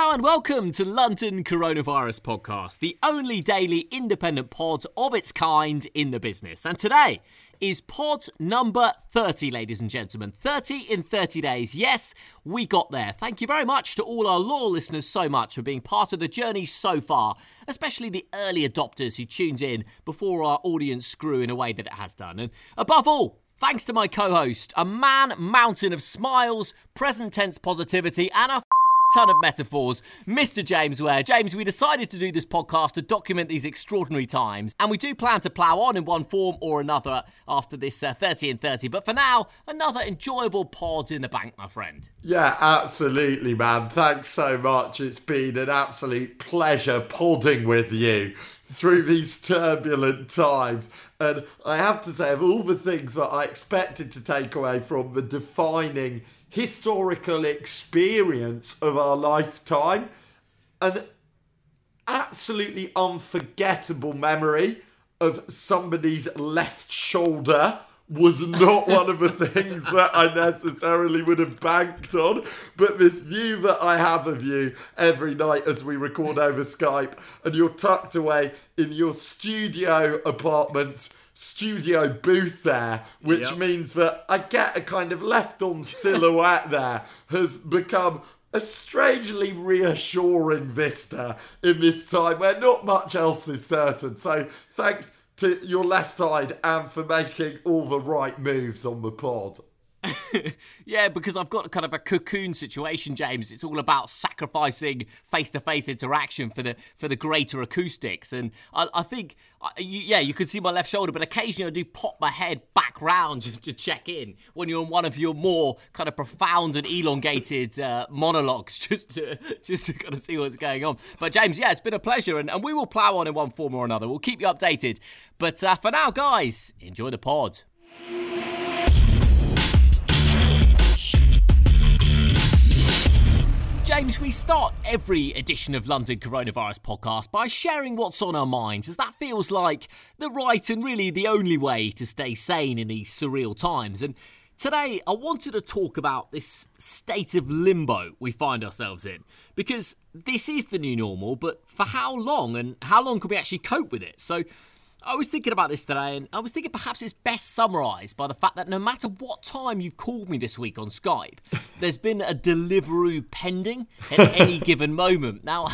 Hello and welcome to London Coronavirus Podcast, the only daily independent pod of its kind in the business. And today is pod number 30, ladies and gentlemen. 30 in 30 days. Yes, we got there. Thank you very much to all our loyal listeners so much for being part of the journey so far, especially the early adopters who tuned in before our audience grew in a way that it has done. And above all, Thanks to my co host, a man mountain of smiles, present tense positivity, and a ton of metaphors, Mr. James Ware. James, we decided to do this podcast to document these extraordinary times, and we do plan to plough on in one form or another after this uh, 30 and 30. But for now, another enjoyable pod in the bank, my friend. Yeah, absolutely, man. Thanks so much. It's been an absolute pleasure podding with you through these turbulent times. And I have to say, of all the things that I expected to take away from the defining historical experience of our lifetime, an absolutely unforgettable memory of somebody's left shoulder was not one of the things that I necessarily would have banked on. But this view that I have of you every night as we record over Skype, and you're tucked away in your studio apartments studio booth there, which yep. means that I get a kind of left on silhouette there, has become a strangely reassuring vista in this time where not much else is certain. So thanks to your left side and for making all the right moves on the pod. yeah, because I've got kind of a cocoon situation, James. It's all about sacrificing face-to-face interaction for the for the greater acoustics, and I, I think, yeah, you can see my left shoulder, but occasionally I do pop my head back round to, to check in when you're on one of your more kind of profound and elongated uh, monologues, just to just to kind of see what's going on. But James, yeah, it's been a pleasure, and, and we will plough on in one form or another. We'll keep you updated. But uh, for now, guys, enjoy the pod. James, we start every edition of London Coronavirus Podcast by sharing what's on our minds, as that feels like the right and really the only way to stay sane in these surreal times. And today, I wanted to talk about this state of limbo we find ourselves in, because this is the new normal, but for how long and how long can we actually cope with it? So, I was thinking about this today, and I was thinking perhaps it's best summarised by the fact that no matter what time you've called me this week on Skype, there's been a Deliveroo pending at any given moment. Now,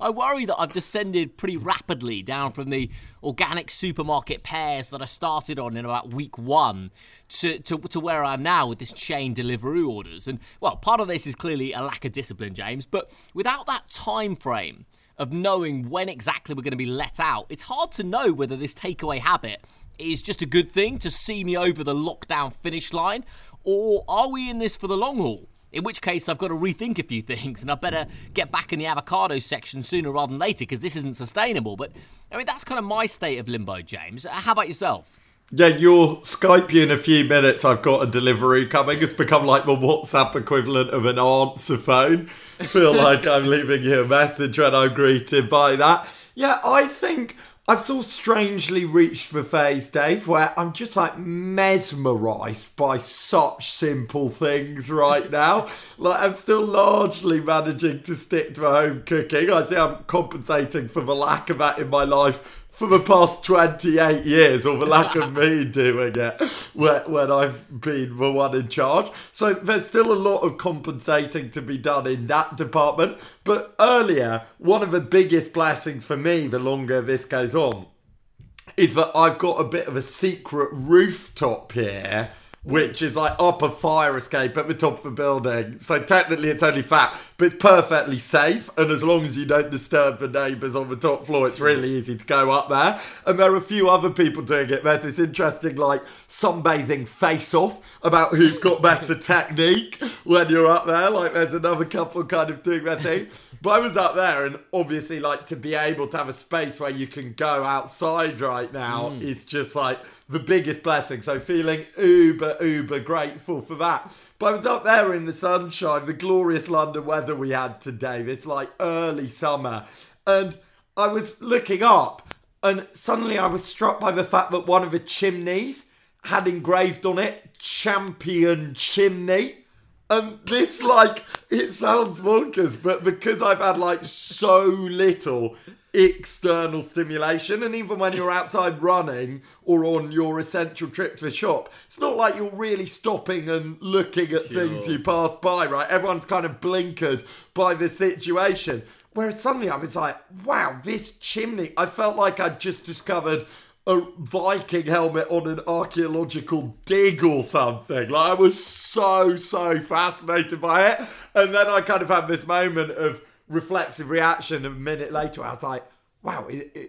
I worry that I've descended pretty rapidly down from the organic supermarket pairs that I started on in about week one to, to, to where I am now with this chain Deliveroo orders. And, well, part of this is clearly a lack of discipline, James, but without that time frame, of knowing when exactly we're going to be let out, it's hard to know whether this takeaway habit is just a good thing to see me over the lockdown finish line, or are we in this for the long haul? In which case, I've got to rethink a few things and I better get back in the avocado section sooner rather than later because this isn't sustainable. But I mean, that's kind of my state of limbo, James. How about yourself? Yeah, you'll Skype you in a few minutes. I've got a delivery coming. It's become like the WhatsApp equivalent of an answer phone. Feel like I'm leaving you a message when I'm greeted by that. Yeah, I think I've so strangely reached the phase, Dave, where I'm just like mesmerised by such simple things right now. like I'm still largely managing to stick to home cooking. I think I'm compensating for the lack of that in my life for the past 28 years, or the lack of me doing it when, I've been the one in charge. So there's still a lot of compensating to be done in that department. But earlier, one of the biggest blessings for me, the longer this goes on, is that I've got a bit of a secret rooftop here which is like up a fire escape at the top of the building. So technically it's only fat, but it's perfectly safe. And as long as you don't disturb the neighbours on the top floor, it's really easy to go up there. And there are a few other people doing it. There's this interesting like sunbathing face off about who's got better technique when you're up there. Like there's another couple kind of doing their thing. But I was up there, and obviously, like to be able to have a space where you can go outside right now mm. is just like the biggest blessing. So feeling uber, uber grateful for that. But I was up there in the sunshine, the glorious London weather we had today, this like early summer. And I was looking up, and suddenly I was struck by the fact that one of the chimneys had engraved on it champion chimney. And this, like, it sounds bonkers, but because I've had like so little external stimulation, and even when you're outside running or on your essential trip to the shop, it's not like you're really stopping and looking at Sure. things you pass by, right? Everyone's kind of blinkered by the situation. Whereas suddenly I was like, wow, this chimney, I felt like I'd just discovered a Viking helmet on an archaeological dig or something. Like I was so, so fascinated by it. And then I kind of had this moment of reflexive reaction a minute later. I was like, wow,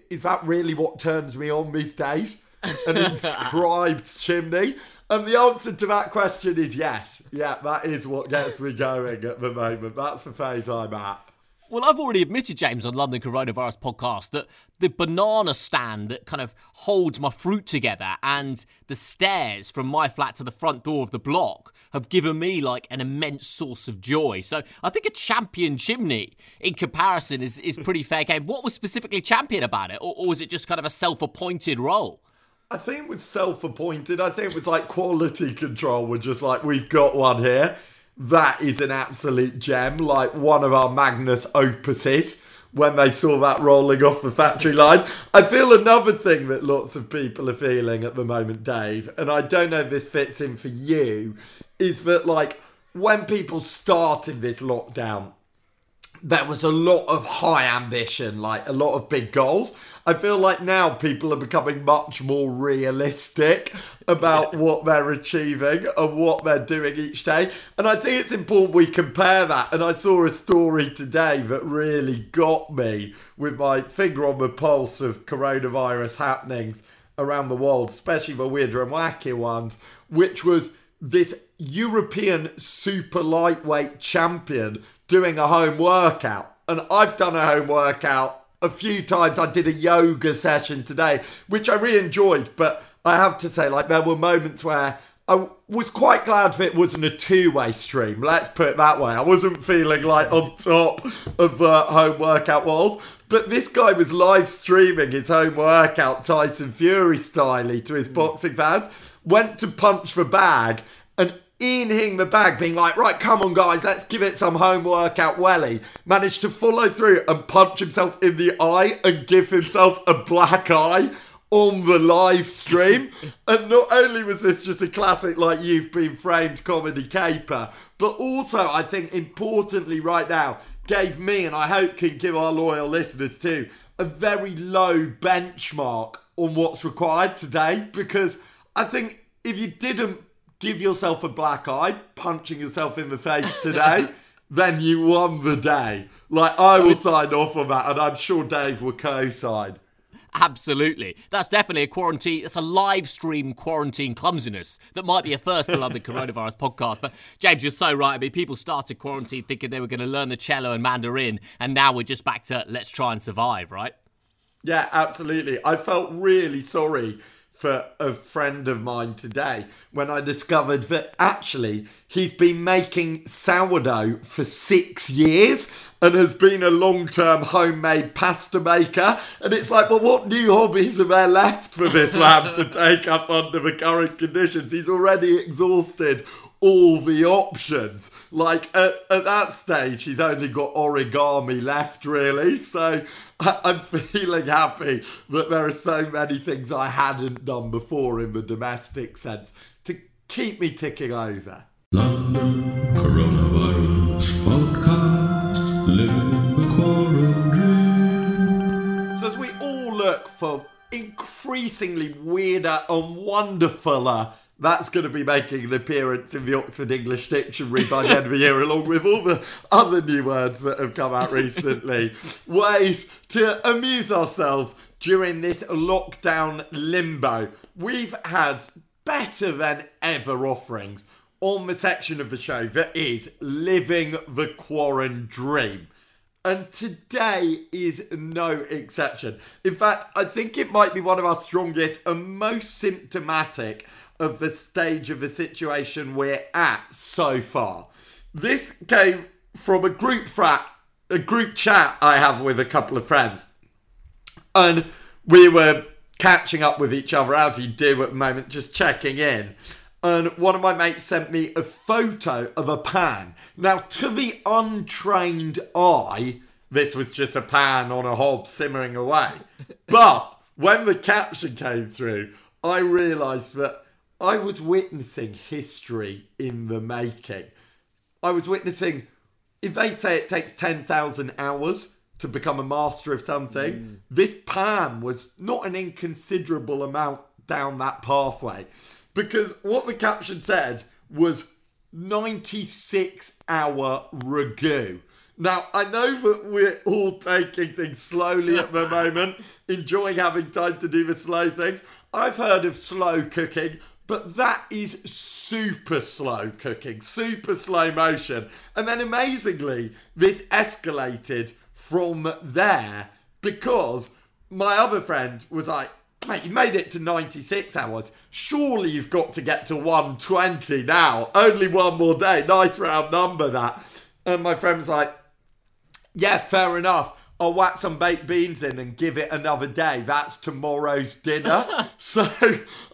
is that really what turns me on these days? An inscribed chimney? And the answer to that question is yes. Yeah, that is what gets me going at the moment. That's the phase I'm at. Well, I've already admitted, James, on London Coronavirus podcast that the banana stand that kind of holds my fruit together and the stairs from my flat to the front door of the block have given me like an immense source of joy. So I think a champion chimney in comparison is, is pretty fair game. What was specifically champion about it? Or, or was it just kind of a self appointed role? I think it was self appointed. I think it was like quality control We're just like, we've got one here. That is an absolute gem, like one of our Magnus opuses when they saw that rolling off the factory line. I feel another thing that lots of people are feeling at the moment, Dave, and I don't know if this fits in for you, is that like when people started this lockdown, there was a lot of high ambition, like a lot of big goals. I feel like now people are becoming much more realistic about what they're achieving and what they're doing each day. And I think it's important we compare that. And I saw a story today that really got me with my finger on the pulse of coronavirus happenings around the world, especially the weirder and wacky ones, which was this European super lightweight champion doing a home workout. And I've done a home workout a few times. I did a yoga session today, which I really enjoyed, but I have to say, like, there were moments where I was quite glad that it wasn't a two way stream. Let's put it that way. I wasn't feeling like on top of the home workout world. But this guy was live streaming his home workout Tyson Fury style to his hmm. boxing fans. Went to punch the bag and in hitting the bag, being like, right, come on, guys, let's give it some home workout welly, managed to follow through and punch himself in the eye and give himself a black eye on the live stream. and not only was this just a classic, like, you've been framed comedy caper, but also, I think, importantly, right now, gave me, and I hope can give our loyal listeners too, a very low benchmark on what's required today because I think if you didn't give yourself a black eye, punching yourself in the face today, then you won the day. Like, I will sign off on that, and I'm sure Dave will co sign. Absolutely. That's definitely a quarantine. It's a live stream quarantine clumsiness that might be a first for London Coronavirus podcast. But James, you're so right. I mean, people started quarantine thinking they were going to learn the cello and Mandarin, and now we're just back to let's try and survive, right? Yeah, absolutely. I felt really sorry for a friend of mine today when I discovered that actually he's been making sourdough for six years and has been a long term homemade pasta maker. And it's like, well, what new hobbies are there left for this man to take up under the current conditions? He's already exhausted all the options. Like at, at that stage, he's only got origami left, really. So I, I'm feeling happy that there are so many things I hadn't done before in the domestic sense to keep me ticking over. London Coronavirus Podcast. Living the quarantine. So as we all look for increasingly weirder and wonderfuler, that's going to be making an appearance in the Oxford English Dictionary by the end of the year, along with all the other new words that have come out recently. Ways to amuse ourselves during this lockdown limbo. We've had better than ever offerings on the section of the show that is Living the Quarren Dream. And today is no exception. In fact, I think it might be one of our strongest and most symptomatic of the stage of the situation we're at so far. This came from a group frat, a group chat I have with a couple of friends. And we were catching up with each other as you do at the moment, just checking in. and one of my mates sent me a photo of a pan. Now, to the untrained eye, this was just a pan on a hob simmering away. But when the caption came through, I realised that I was witnessing history in the making. I was witnessing, if they say it takes 10,000 hours to become a master of something, hmm. this pan was not an inconsiderable amount down that pathway. Because what the caption said was 96 hour ragu. Now, I know that we're all taking things slowly at the moment, enjoying having time to do the slow things. I've heard of slow cooking, but that is super slow cooking, super slow motion. And then amazingly, this escalated from there because my other friend was like, mate, you made it to 96 hours. Surely you've got to get to 120 now. Only one more day. Nice round number, that. And my friend was like, yeah, fair enough. I'll whack some baked beans in and give it another day. That's tomorrow's dinner. so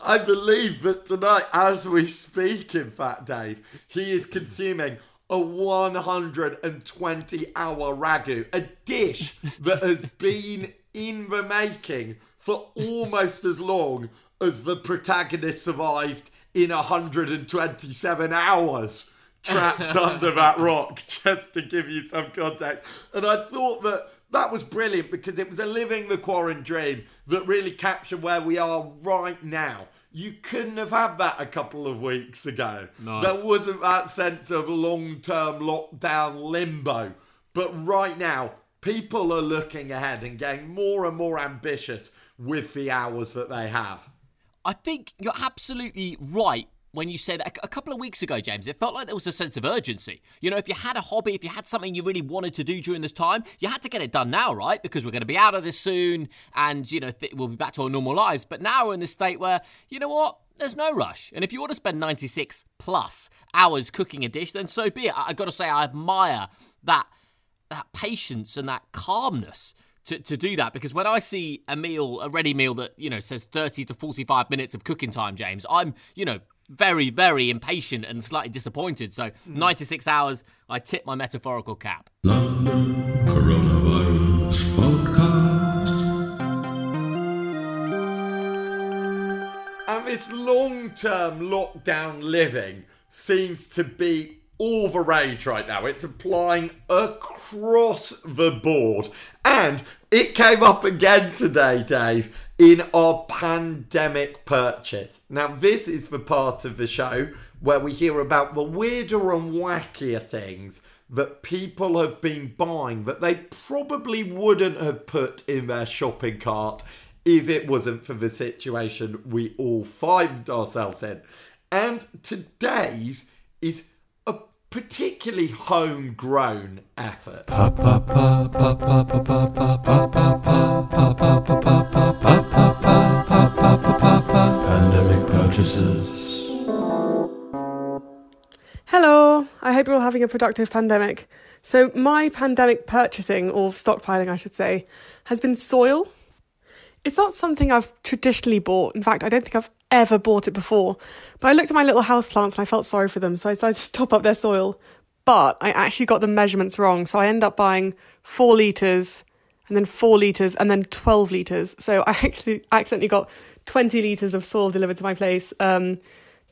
I believe that tonight, as we speak, in fact, Dave, he is consuming a 120 hour ragu, a dish that has been in the making for almost as long as the protagonist survived in 127 hours trapped under that rock, just to give you some context. And I thought that that was brilliant because it was a living the quarantine dream that really captured where we are right now. You couldn't have had that a couple of weeks ago. No. There wasn't that sense of long term lockdown limbo. But right now, people are looking ahead and getting more and more ambitious with the hours that they have. I think you're absolutely right when you said a, couple of weeks ago, James. It felt like there was a sense of urgency. You know, if you had a hobby, if you had something you really wanted to do during this time, you had to get it done now, right? Because we're going to be out of this soon, and you know th- we'll be back to our normal lives. But now we're in this state where you know what. There's no rush. And if you want to spend 96 plus hours cooking a dish, then so be it. I, I got to say, I admire that that patience and that calmness to, to do that because when I see a meal, a ready meal that, you know, says 30 to 45 minutes of cooking time, James, I'm, you know, very, very impatient and slightly disappointed. So hmm. 96 hours, I tip my metaphorical cap. London Coronavirus Podcast. And this long term lockdown living seems to be all the rage right now. It's applying across the board. And it came up again today, Dave, in our pandemic purchase. Now, this is the part of the show where we hear about the weirder and wackier things that people have been buying that they probably wouldn't have put in their shopping cart if it wasn't for the situation we all find ourselves in. And today's is particularly homegrown effort. Pandemic purchases. Hello, I hope you're all having a productive pandemic. So, my pandemic purchasing, or stockpiling, I should say, has been soil. It's not something I've traditionally bought. In fact, I don't think I've ever bought it before. But I looked at my little houseplants and I felt sorry for them, so I decided to top up their soil. But I actually got the measurements wrong, so I end up buying four litres, and then four litres, and then 12 litres. So I actually accidentally got 20 litres of soil delivered to my place um,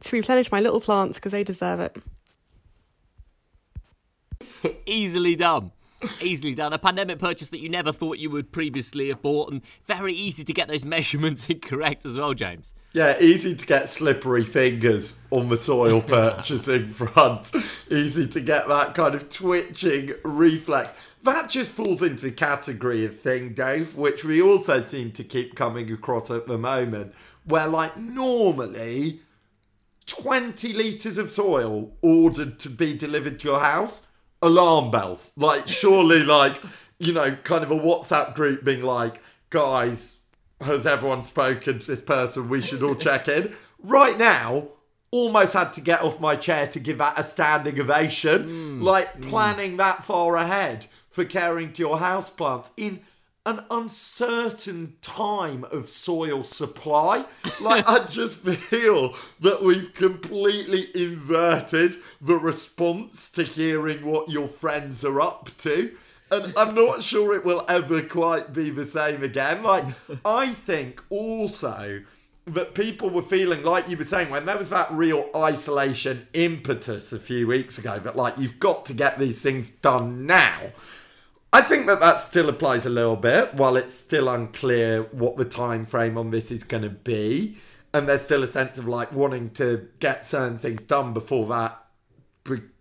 to replenish my little plants because they deserve it. Easily done. Easily done. A pandemic purchase that you never thought you would previously have bought, and very easy to get those measurements incorrect as well, James. Yeah, easy to get slippery fingers on the soil purchasing front. Easy to get that kind of twitching reflex. That just falls into the category of thing, Dave, which we also seem to keep coming across at the moment, where, like, normally 20 litres of soil ordered to be delivered to your house, alarm bells. Like, surely, like, you know, kind of a WhatsApp group being like, guys, has everyone spoken to this person? We should all check in. Right now, almost had to get off my chair to give that a standing ovation. Hmm. like, hmm. planning that far ahead for caring to your houseplants in an uncertain time of soil supply. Like, I just feel that we've completely inverted the response to hearing what your friends are up to. And I'm not sure it will ever quite be the same again. Like, I think also that people were feeling like you were saying when there was that real isolation impetus a few weeks ago that like you've got to get these things done now i think that that still applies a little bit while it's still unclear what the time frame on this is going to be. And there's still a sense of like wanting to get certain things done before that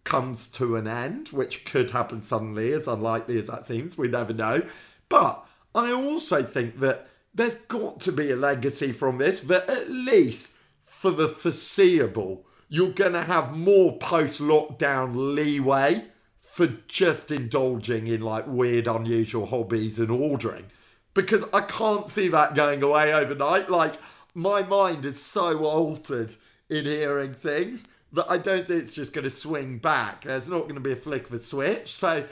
comes to an end which could happen suddenly as unlikely as that seems. We never know. But i also think that there's got to be a legacy from this that at least for the foreseeable, you're going to have more post lockdown leeway for just indulging in like weird, unusual hobbies and ordering. Because I can't see that going away overnight. Like, my mind is so altered in hearing things that I don't think it's just going to swing back. There's not going to be a flick of a switch. So,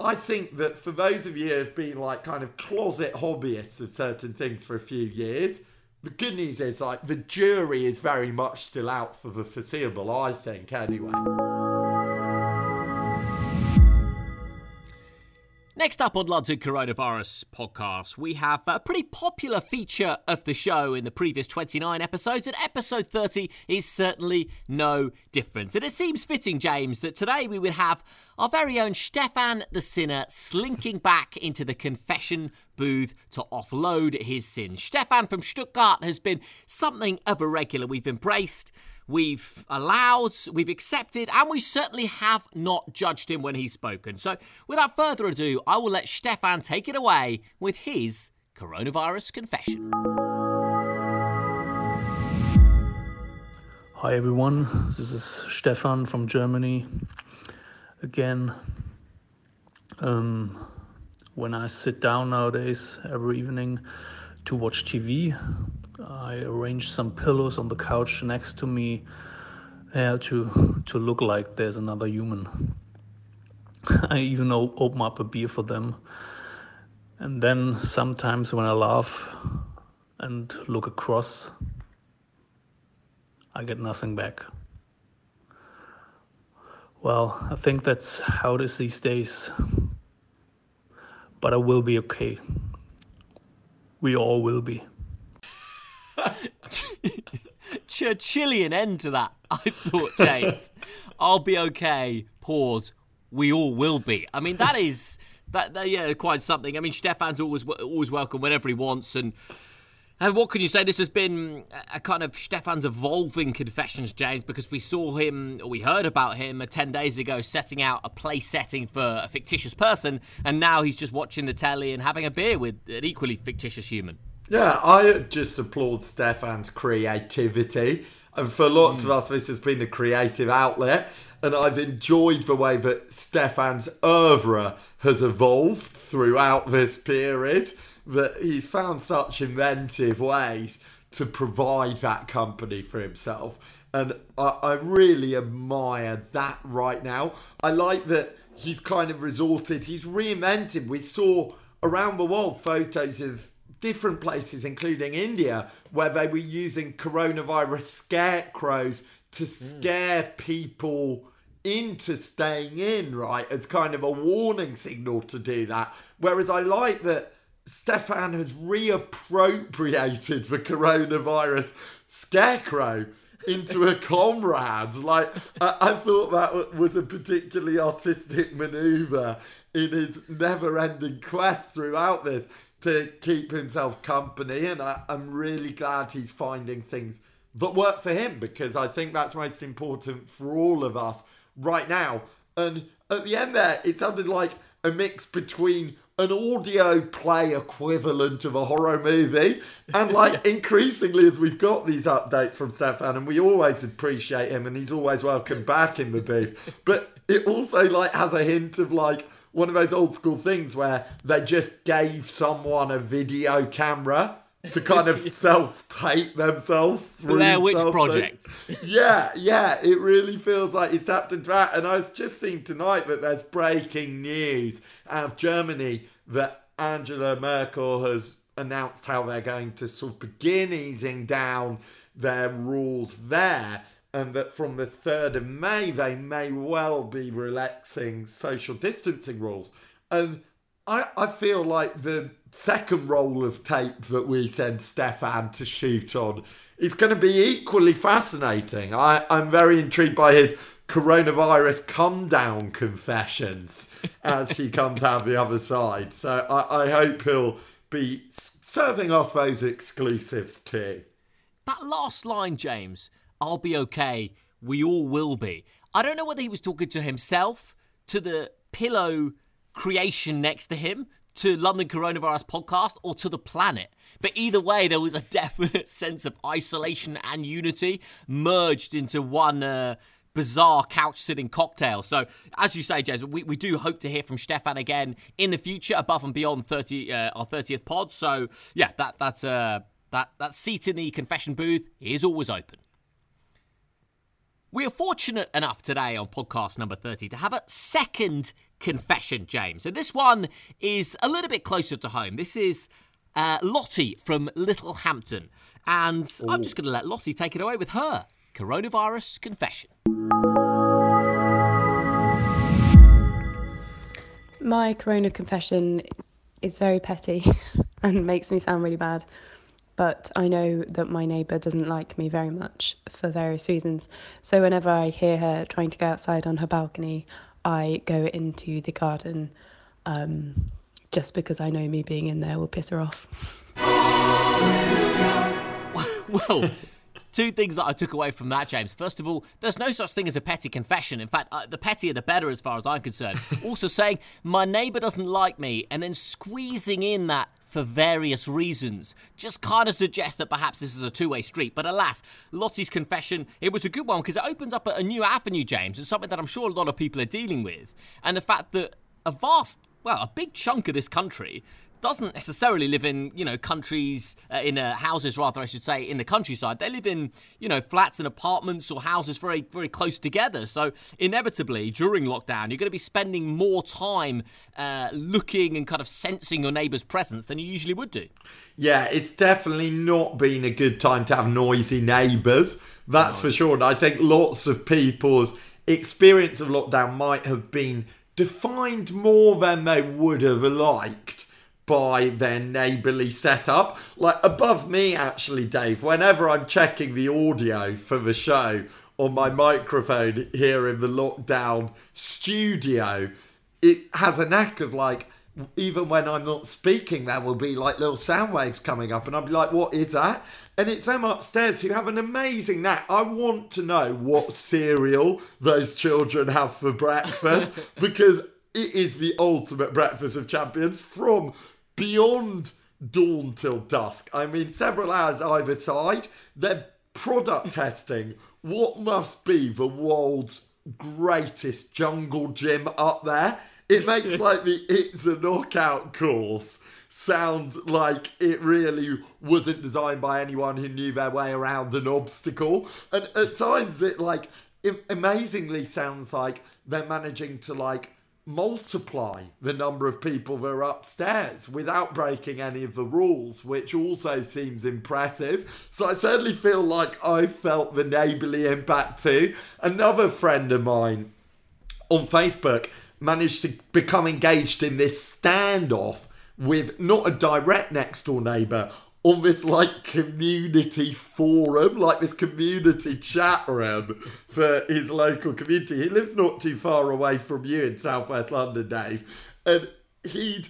I think that for those of you who've been like kind of closet hobbyists of certain things for a few years, the good news is like the jury is very much still out for the foreseeable, I think, anyway. Next up on London Coronavirus Podcast, we have a pretty popular feature of the show in the previous 29 episodes, and episode 30 is certainly no different. And it seems fitting, James, that today we would have our very own Stefan the Sinner slinking back into the confession booth to offload his sins. Stefan from Stuttgart has been something of a regular we've embraced we've allowed, we've accepted, and we certainly have not judged him when he's spoken. So, without further ado, I will let Stefan take it away with his coronavirus confession. Hi everyone, this is Stefan from Germany. Again, um, when I sit down nowadays every evening to watch TV, I arranged some pillows on the couch next to me uh, to to look like there's another human. I even open up a beer for them, and then sometimes when I laugh and look across, I get nothing back. Well, I think that's how it is these days. But I will be okay. We all will be. Churchillian end to that, I thought, James. I'll be okay. Pause. We all will be. I mean, that is that, that yeah, quite something. I mean, Stefan's always always welcome whenever he wants, and and what can you say? This has been a kind of Stefan's evolving confessions, James, because we saw him, or we heard about him uh, 10 days ago setting out a play setting for a fictitious person, and now he's just watching the telly and having a beer with an equally fictitious human. Yeah, I just applaud Stefan's creativity. And for lots of hmm. us, this has been a creative outlet. And I've enjoyed the way that Stefan's oeuvre has evolved throughout this period, that he's found such inventive ways to provide that company for himself. And I, I really admire that right now. I like that he's kind of resorted, he's reinvented. We saw around the world photos of different places, including India, where they were using coronavirus scarecrows to hmm. scare people into staying in, right? It's kind of a warning signal to do that. Whereas I like that Stefan has reappropriated the coronavirus scarecrow into a comrade. Like, I, I thought that was a particularly artistic maneuver in his never ending quest throughout this to keep himself company. And I, I'm really glad he's finding things that work for him because I think that's most important for all of us right now. And at the end there, it sounded like a mix between an audio play equivalent of a horror movie and like increasingly as we've got these updates from Stefan and we always appreciate him and he's always welcome back in the booth but it also like has a hint of like one of those old school things where they just gave someone a video camera to kind of self-tape themselves through Blair Witch something. Project. Yeah, yeah, it really feels like it's tapped into that. And I was just seeing tonight that there's breaking news out of Germany that Angela Merkel has announced how they're going to sort of begin easing down their rules there, and that from the 3rd of May they may well be relaxing social distancing rules. And I, I feel like the second roll of tape that we send Stefan to shoot on is going to be equally fascinating. I, I'm very intrigued by his coronavirus come down confessions as he comes out the other side. So I, I hope he'll be serving us those exclusives too. That last line, James, I'll be okay, we all will be. I don't know whether he was talking to himself, to the pillow creation next to him, to London Coronavirus Podcast, or to the planet. But either way, there was a definite sense of isolation and unity merged into one. Uh, bizarre couch sitting cocktail. So, as you say, James, we, we do hope to hear from Stefan again in the future, above and beyond 30 uh, our 30th pod. So, yeah, that that's uh, that that seat in the confession booth is always open. We are fortunate enough today on podcast number 30 to have a second confession, James. And this one is a little bit closer to home. This is uh, Lottie from Littlehampton. And I'm just going to let Lottie take it away with her coronavirus confession. My corona confession is very petty and makes me sound really bad, but I know that my neighbour doesn't like me very much for various reasons. So whenever I hear her trying to go outside on her balcony, I go into the garden um, just because I know me being in there will piss her off. well, two things that I took away from that, James. First of all, there's no such thing as a petty confession. In fact, uh, the pettier the better, as far as I'm concerned. also, saying my neighbour doesn't like me, and then squeezing in that for various reasons just kind of suggests that perhaps this is a two-way street. But alas, Lottie's confession, it was a good one because it opens up a new avenue, James, It's something that I'm sure a lot of people are dealing with. And the fact that a vast well, a big chunk of this country doesn't necessarily live in you know countries uh, in uh, houses rather I should say in the countryside. They live in you know flats and apartments or houses very very close together. So inevitably during lockdown you're going to be spending more time uh, looking and kind of sensing your neighbour's presence than you usually would do. Yeah it's definitely not been a good time to have noisy neighbours that's no. for sure. And I think lots of people's experience of lockdown might have been defined more than they would have liked by their neighbourly setup. Like above me, actually, Dave, whenever I'm checking the audio for the show on my microphone here in the lockdown studio, it has a knack of like, even when I'm not speaking, there will be like little sound waves coming up, and I'll be like, what is that? And it's them upstairs who have an amazing knack. I want to know what cereal those children have for breakfast because it is the ultimate breakfast of champions from beyond dawn till dusk. I mean, several hours either side. They're product testing what must be the world's greatest jungle gym up there. It makes like the It's a Knockout course sound like it really wasn't designed by anyone who knew their way around an obstacle. And at times it like it amazingly sounds like they're managing to like multiply the number of people that are upstairs without breaking any of the rules, which also seems impressive. So I certainly feel like I felt the neighbourly impact too. Another friend of mine on Facebook managed to become engaged in this standoff with not a direct next door neighbour on this like community forum, like this community chat room for his local community. He lives not too far away from you in southwest London, Dave, and he'd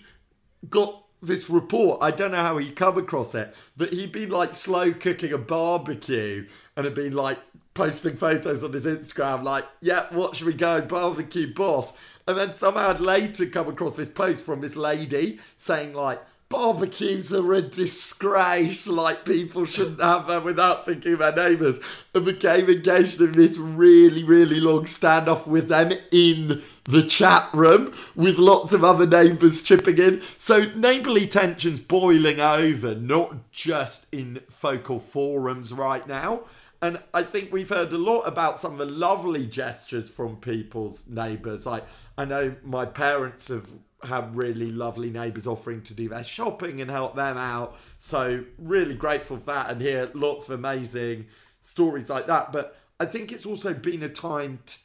got this report. I don't know how he come across it, that he'd been like slow cooking a barbecue and had been like posting photos on his Instagram, like, yeah, what should we go? Barbecue boss. And then somehow I'd later come across this post from this lady saying, like, barbecues are a disgrace. Like people shouldn't have them without thinking of their neighbours. And became engaged in this really, really long standoff with them in the chat room with lots of other neighbours chipping in. So neighbourly tensions boiling over, not just in focal forums right now. And I think we've heard a lot about some of the lovely gestures from people's neighbours. Like I know my parents have have really lovely neighbours offering to do their shopping and help them out. So really grateful for that and hear lots of amazing stories like that. But I think it's also been a time to,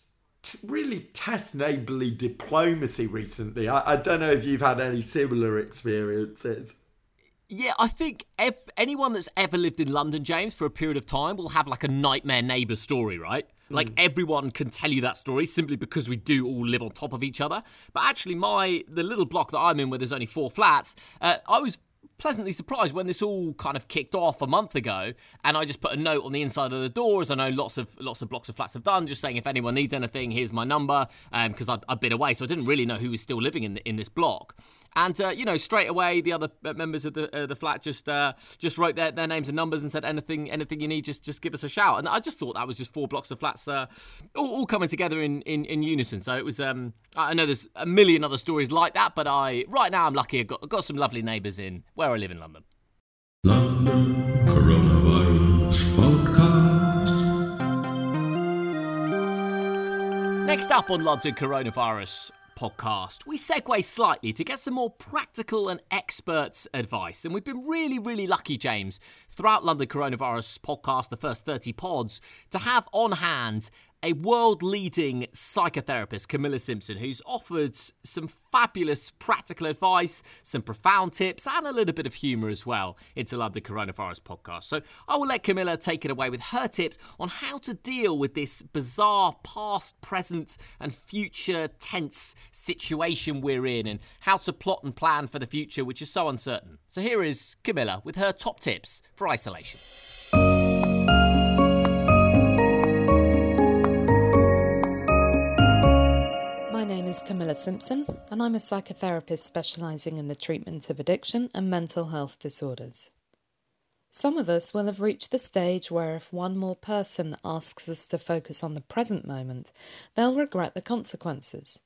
to really test neighbourly diplomacy recently. I, I don't know if you've had any similar experiences. Yeah, I think if anyone that's ever lived in London, James, for a period of time will have like a nightmare neighbour story, right? Like everyone can tell you that story simply because we do all live on top of each other. But actually, my the little block that I'm in, where there's only four flats, uh, I was pleasantly surprised when this all kind of kicked off a month ago and I just put a note on the inside of the door as I know lots of lots of blocks of flats have done just saying if anyone needs anything here's my number because I'd, I'd been away so I didn't really know who was still living in the, in this block and uh, you know straight away the other members of the uh, the flat just uh, just wrote their, their names and numbers and said anything anything you need just just give us a shout and I just thought that was just four blocks of flats uh, all, all coming together in, in, in unison so it was um, I know there's a million other stories like that but I right now I'm lucky I've got, I've got some lovely neighbours in where I live in London. London Coronavirus Podcast. Next up on London Coronavirus podcast, we segue slightly to get some more practical and experts' advice. And we've been really, really lucky, James, throughout London Coronavirus podcast, the first 30 pods, to have on hand a world leading psychotherapist, Camilla Simpson, who's offered some fabulous practical advice, some profound tips, and a little bit of humour as well into London Coronavirus podcast. So I will let Camilla take it away with her tips on how to deal with this bizarre past, present, and future tense situation we're in and how to plot and plan for the future, which is so uncertain. So here is Camilla with her top tips for isolation. Camilla Simpson, and I'm a psychotherapist specialising in the treatment of addiction and mental health disorders. Some of us will have reached the stage where if one more person asks us to focus on the present moment, they'll regret the consequences.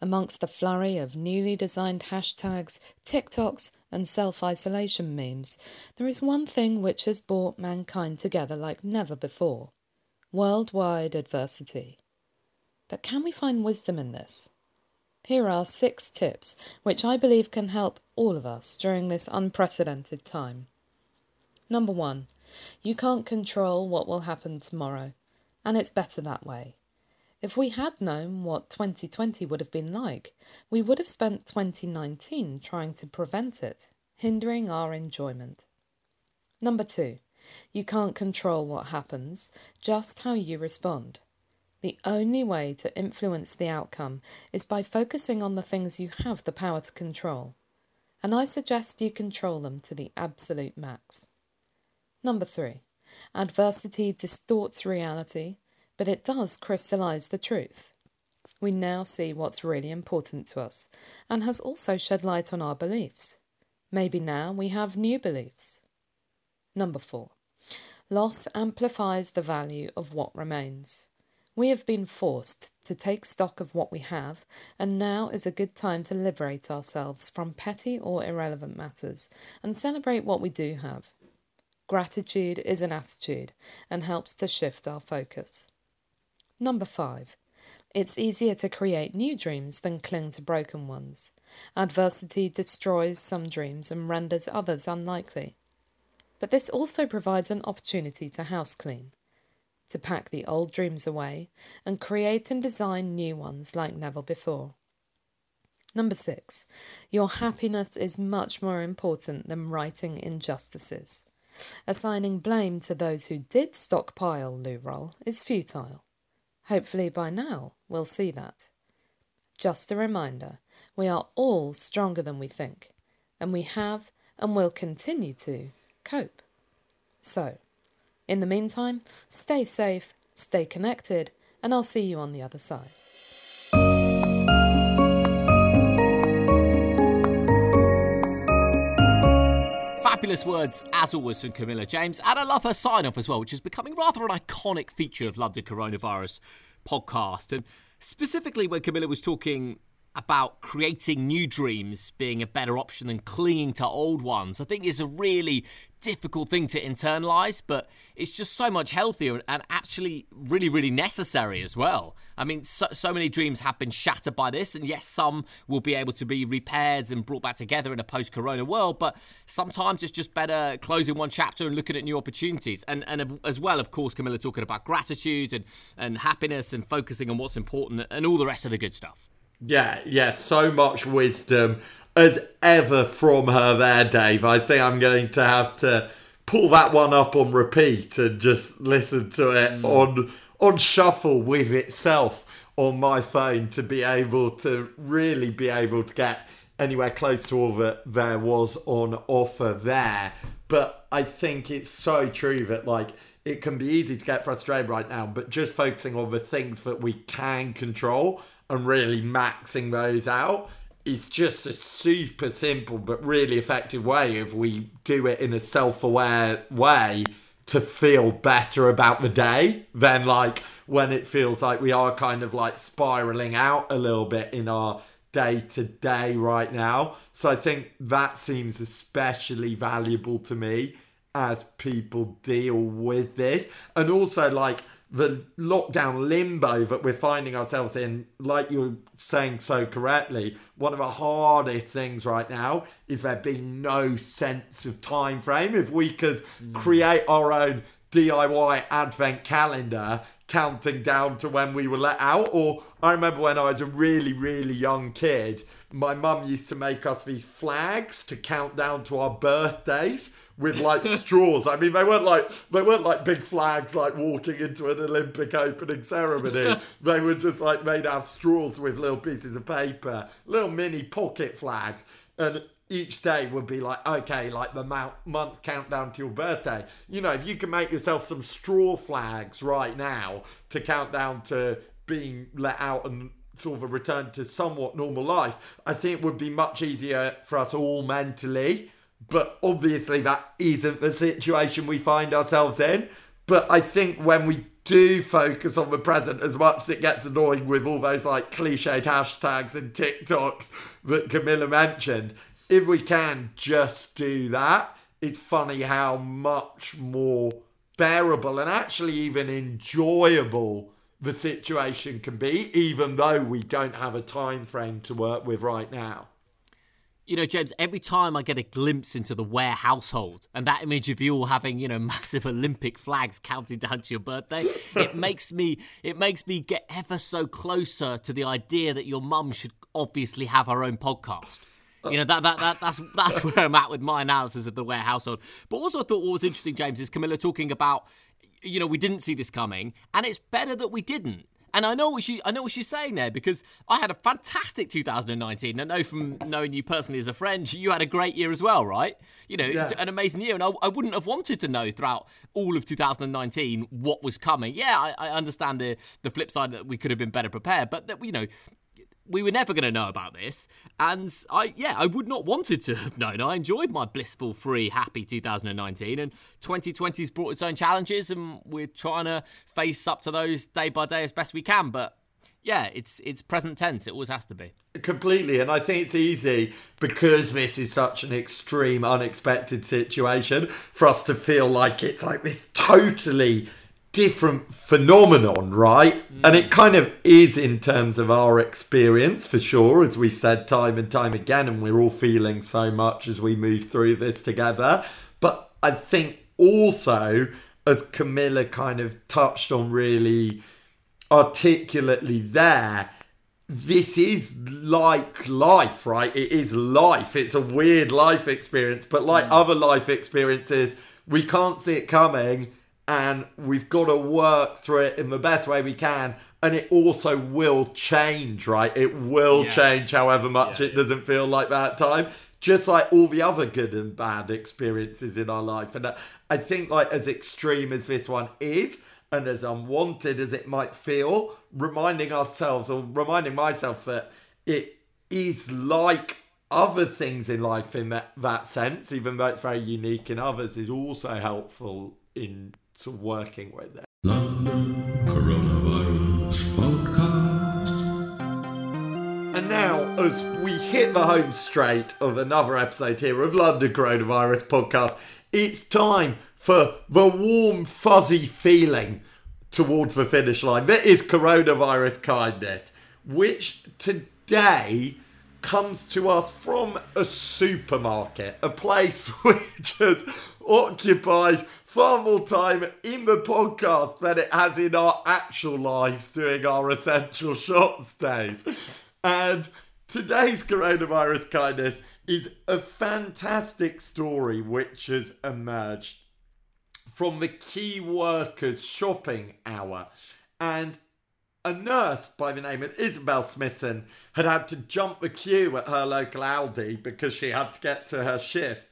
Amongst the flurry of newly designed hashtags, TikToks, and self isolation memes, there is one thing which has brought mankind together like never before worldwide adversity. But can we find wisdom in this? Here are six tips which I believe can help all of us during this unprecedented time. Number one, you can't control what will happen tomorrow, and it's better that way. If we had known what 2020 would have been like, we would have spent 2019 trying to prevent it, hindering our enjoyment. Number two, you can't control what happens, just how you respond. The only way to influence the outcome is by focusing on the things you have the power to control. And I suggest you control them to the absolute max. Number three, adversity distorts reality, but it does crystallize the truth. We now see what's really important to us and has also shed light on our beliefs. Maybe now we have new beliefs. Number four, loss amplifies the value of what remains. We have been forced to take stock of what we have, and now is a good time to liberate ourselves from petty or irrelevant matters and celebrate what we do have. Gratitude is an attitude and helps to shift our focus. Number five, it's easier to create new dreams than cling to broken ones. Adversity destroys some dreams and renders others unlikely. But this also provides an opportunity to house clean to pack the old dreams away and create and design new ones like never before. Number six, your happiness is much more important than righting injustices. Assigning blame to those who did stockpile loo roll is futile. Hopefully, by now, we'll see that. Just a reminder we are all stronger than we think, and we have and will continue to cope. So, in the meantime, stay safe, stay connected, and I'll see you on the other side. Fabulous words, as always, from Camilla James. And I love her sign off as well, which is becoming rather an iconic feature of London Coronavirus podcast. And specifically, when Camilla was talking about creating new dreams being a better option than clinging to old ones, I think is a really difficult thing to internalize, but it's just so much healthier and actually really, really necessary as well. I mean, so, so many dreams have been shattered by this, and yes, some will be able to be repaired and brought back together in a post corona world, but sometimes it's just better closing one chapter and looking at new opportunities. And, and as well, of course, Camilla talking about gratitude and, and happiness and focusing on what's important and all the rest of the good stuff. Yeah, yeah, so much wisdom as ever from her there, Dave. I think I'm going to have to pull that one up on repeat and just listen to it mm. on on shuffle with itself on my phone to be able to really be able to get anywhere close to all that there was on offer there. But I think it's so true that like it can be easy to get frustrated right now, but just focusing on the things that we can control and really maxing those out is just a super simple but really effective way if we do it in a self-aware way to feel better about the day than like when it feels like we are kind of like spiraling out a little bit in our day to day right now. So I think that seems especially valuable to me as people deal with this. And also like the lockdown limbo that we're finding ourselves in, like you're saying so correctly, one of the hardest things right now is there being no sense of time frame. If we could mm. create our own DIY advent calendar counting down to when we were let out, or I remember when I was a really, really young kid, my mum used to make us these flags to count down to our birthdays with like straws. I mean, they weren't like they weren't like big flags like walking into an Olympic opening ceremony. they were just like made out of straws with little pieces of paper, little mini pocket flags, and each day would be like okay, like the month countdown to your birthday. You know, if you can make yourself some straw flags right now to count down to being let out and sort of a return to somewhat normal life, I think it would be much easier for us all mentally but obviously, that isn't the situation we find ourselves in. But I think when we do focus on the present as much as it gets annoying with all those like cliched hashtags and TikToks that Camilla mentioned, if we can just do that, it's funny how much more bearable and actually even enjoyable the situation can be, even though we don't have a time frame to work with right now. You know, James, every time I get a glimpse into the Ware household and that image of you all having, you know, massive Olympic flags counting down to your birthday, it makes me it makes me get ever so closer to the idea that your mum should obviously have her own podcast. You know, that, that, that that's that's where I'm at with my analysis of the Ware household. But also I thought what was interesting, James, is Camilla talking about you know, we didn't see this coming, and it's better that we didn't. And I know what she I know what she's saying there because I had a fantastic 2019. I know from knowing you personally as a friend, you had a great year as well, right? You know, yeah. an amazing year. And I, I, wouldn't have wanted to know throughout all of 2019 what was coming. Yeah, I, I understand the the flip side that we could have been better prepared, but that you know, we were never going to know about this. And I, yeah, I would not wanted to have known. I enjoyed my blissful, free, happy 2019, and 2020's brought its own challenges, and we're trying to face up to those day by day as best we can. But yeah, it's it's present tense. It always has to be. Completely, and I think it's easy because this is such an extreme, unexpected situation for us to feel like it's like this totally different phenomenon, right? Mm. And it kind of is in terms of our experience for sure, as we've said time and time again, and we're all feeling so much as we move through this together. But I think also, as Camilla kind of touched on really articulately there, this is like life, right? It is life. It's a weird life experience, but like mm. other life experiences, we can't see it coming and we've got to work through it in the best way we can and it also will change right it will yeah. change however much yeah, it yeah. doesn't feel like that time just like all the other good and bad experiences in our life and i think like as extreme as this one is and as unwanted as it might feel reminding ourselves or reminding myself that it is like other things in life in that, that sense even though it's very unique in others is also helpful in to working with it. London Coronavirus Podcast. And now as we hit the home straight of another episode here of London Coronavirus Podcast, it's time for the warm, fuzzy feeling towards the finish line. That is coronavirus kindness, which today comes to us from a supermarket, a place which has occupied far more time in the podcast than it has in our actual lives doing our essential shots, Dave. And today's coronavirus kindness is a fantastic story which has emerged from the key workers shopping hour. And a nurse by the name of Isabel Smithson had had to jump the queue at her local Aldi because she had to get to her shift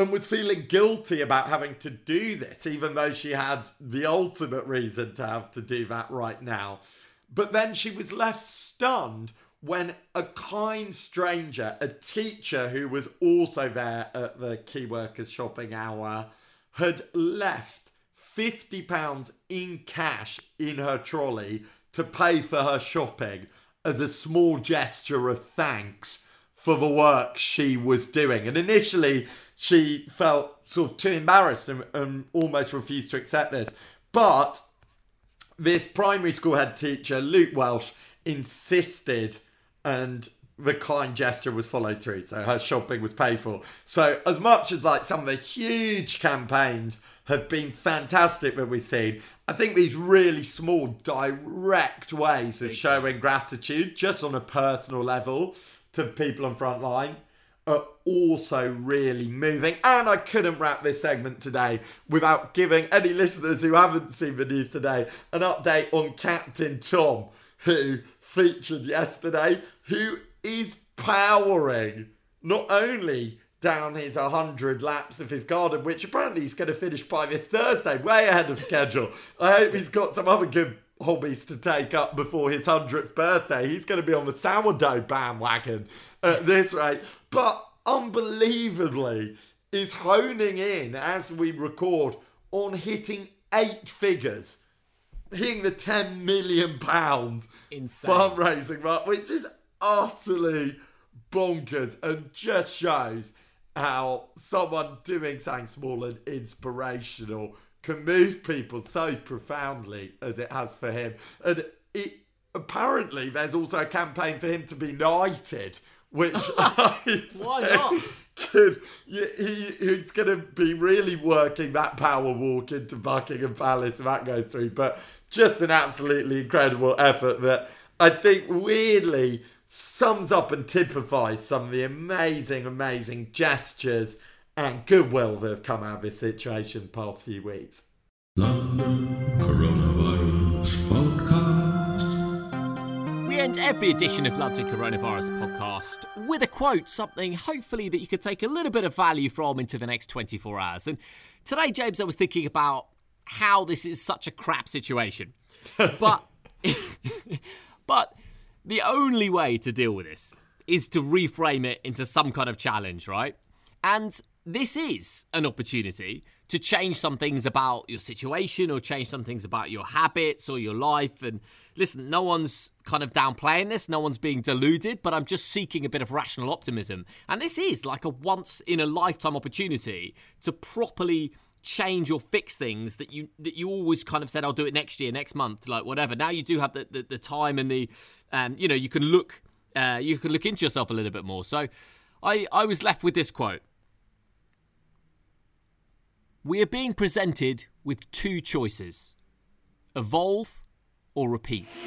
and was feeling guilty about having to do this, even though she had the ultimate reason to have to do that right now. But then she was left stunned when a kind stranger, a teacher who was also there at the key workers shopping hour, had left £50 in cash in her trolley to pay for her shopping as a small gesture of thanks for the work she was doing. And initially, she felt sort of too embarrassed and, and almost refused to accept this. But this primary school head teacher, Luke Welsh, insisted and the kind gesture was followed through. So her shopping was paid for. So as much as like some of the huge campaigns have been fantastic that we've seen, I think these really small direct ways of showing gratitude just on a personal level to people on front line are also really moving. And I couldn't wrap this segment today without giving any listeners who haven't seen the news today an update on Captain Tom, who featured yesterday, who is powering not only down his 100 laps of his garden, which apparently he's going to finish by this Thursday, way ahead of schedule. I hope he's got some other good hobbies to take up before his 100th birthday. He's going to be on the sourdough bandwagon at this rate. But unbelievably, is honing in as we record on hitting eight figures, hitting the 10 million pounds fundraising mark, which is utterly bonkers and just shows how someone doing something small and inspirational can move people so profoundly as it has for him. And it apparently there's also a campaign for him to be knighted, which I Why not? could he, he's going to be really working that power walk into Buckingham Palace if that goes through. But just an absolutely incredible effort that I think weirdly sums up and typifies some of the amazing, amazing gestures and goodwill that have come out of this situation the past few weeks. London Coronavirus Podcast. We end every edition of London Coronavirus Podcast with a quote, something hopefully that you could take a little bit of value from into the next 24 hours. And today, James, I was thinking about how this is such a crap situation. But, but the only way to deal with this is to reframe it into some kind of challenge, right? And this is an opportunity to change some things about your situation or change some things about your habits or your life. And listen, no one's kind of downplaying this, no one's being deluded, but I'm just seeking a bit of rational optimism. And this is like a once in a lifetime opportunity to properly change or fix things that you that you always kind of said I'll do it next year, next month, like whatever. Now you do have the the, the time and the um, you know, you can look uh, you can look into yourself a little bit more. So I I was left with this quote. We are being presented with two choices evolve or repeat.